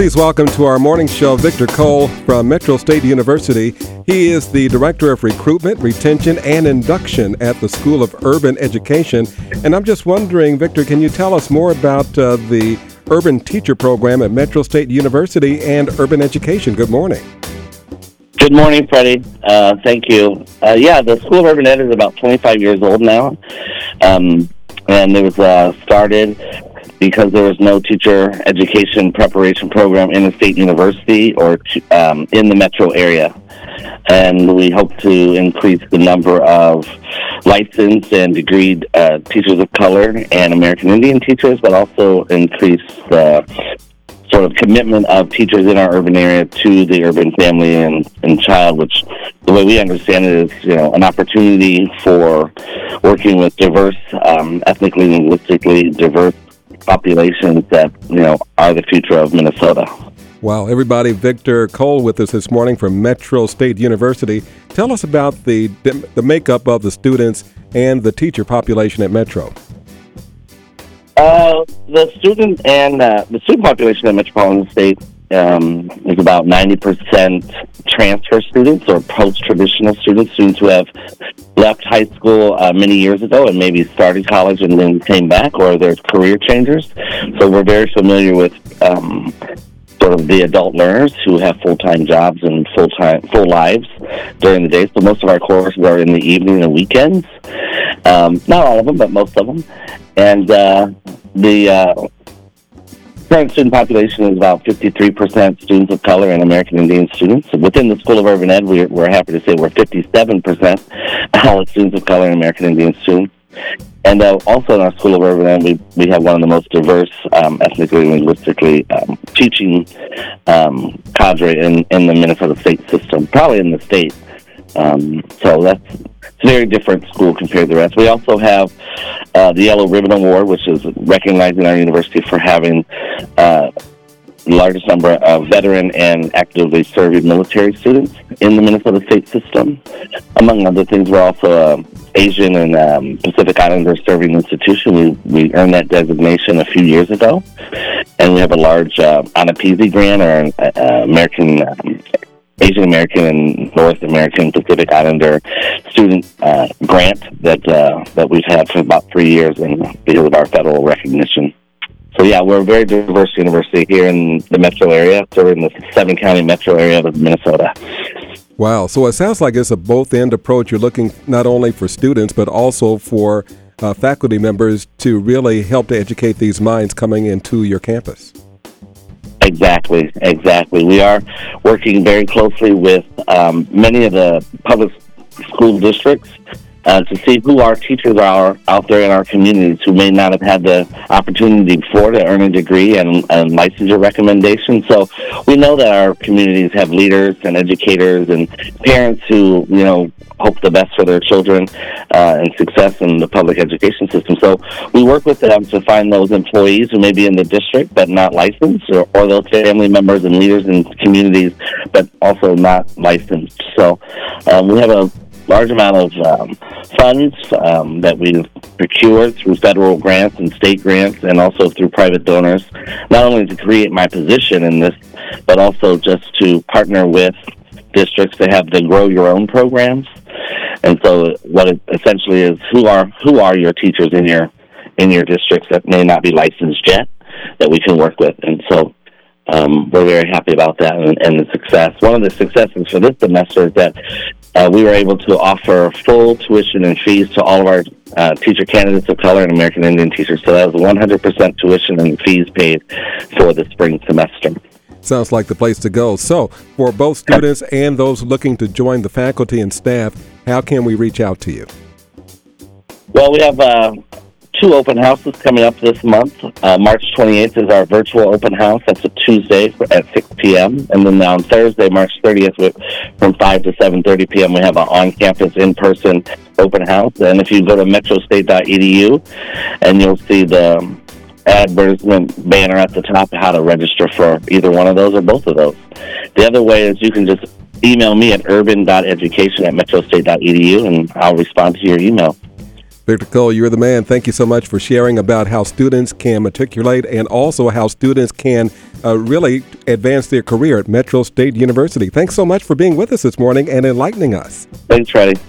Please welcome to our morning show Victor Cole from Metro State University. He is the Director of Recruitment, Retention, and Induction at the School of Urban Education. And I'm just wondering, Victor, can you tell us more about uh, the Urban Teacher Program at Metro State University and Urban Education? Good morning. Good morning, Freddie. Uh, thank you. Uh, yeah, the School of Urban Ed is about 25 years old now. Um, and it was uh, started because there was no teacher education preparation program in a state university or um, in the metro area. And we hope to increase the number of licensed and degreed uh, teachers of color and American Indian teachers, but also increase the sort of commitment of teachers in our urban area to the urban family and, and child, which the way we understand it is, you know, an opportunity for working with diverse, um, ethnically, linguistically diverse populations that you know are the future of Minnesota. Wow, everybody! Victor Cole with us this morning from Metro State University. Tell us about the the makeup of the students and the teacher population at Metro. Uh, the student and uh, the student population at Metropolitan State um, is about 90% transfer students or post-traditional students, students who have left high school uh, many years ago and maybe started college and then came back, or they're career changers. So we're very familiar with um, sort of the adult learners who have full-time jobs and full-time full lives during the day. So most of our courses are in the evening and weekends. Um, not all of them, but most of them. And uh, the uh, current student population is about 53% students of color and American Indian students. Within the School of Urban Ed, we're, we're happy to say we're 57% all students of color and American Indian students. And uh, also in our School of Urban Ed, we, we have one of the most diverse um, ethnically and linguistically um, teaching um, cadre in, in the Minnesota state system, probably in the state. Um, so that's very different school compared to the rest. We also have uh, the Yellow Ribbon Award, which is recognizing our university for having uh, the largest number of veteran and actively serving military students in the Minnesota state system. Among other things, we're also an Asian and um, Pacific Islander serving institution. We, we earned that designation a few years ago. And we have a large uh, ANAPISI grant or uh, American um, Asian American and North American Pacific Islander student uh, grant that uh, that we've had for about three years, and because of our federal recognition. So yeah, we're a very diverse university here in the metro area, serving the seven county metro area of Minnesota. Wow! So it sounds like it's a both end approach. You're looking not only for students but also for uh, faculty members to really help to educate these minds coming into your campus. Exactly, exactly. We are working very closely with um, many of the public school districts uh, to see who our teachers are out there in our communities who may not have had the opportunity before to earn a degree and, and licensure recommendation. So we know that our communities have leaders and educators and parents who, you know, hope the best for their children uh, and success in the public education system. So we work with them to find those employees who may be in the district but not licensed, or, or those family members and leaders in communities but also not licensed. So um, we have a large amount of um, funds um, that we've procured through federal grants and state grants and also through private donors, not only to create my position in this, but also just to partner with districts to have the grow your own programs. And so what it essentially is who are who are your teachers in your in your districts that may not be licensed yet that we can work with. And so um, we're very happy about that and, and, the success. One of the successes for this semester is that uh, we were able to offer full tuition and fees to all of our uh, teacher candidates of color and American Indian teachers. So that was 100% tuition and fees paid for the spring semester. Sounds like the place to go. So, for both students and those looking to join the faculty and staff, how can we reach out to you? Well, we have uh, two open houses coming up this month. Uh, March 28th is our virtual open house. That's a Tuesday at 6 p.m. And then on Thursday, March 30th, from 5 to 7.30 p.m., we have an on-campus, in-person open house. And if you go to metrostate.edu, and you'll see the advertisement banner at the top how to register for either one of those or both of those. The other way is you can just email me at urban.education at metrostate.edu, and I'll respond to your email. Victor Cole, you're the man. Thank you so much for sharing about how students can matriculate and also how students can uh, really advance their career at Metro State University. Thanks so much for being with us this morning and enlightening us. Thanks, Freddie.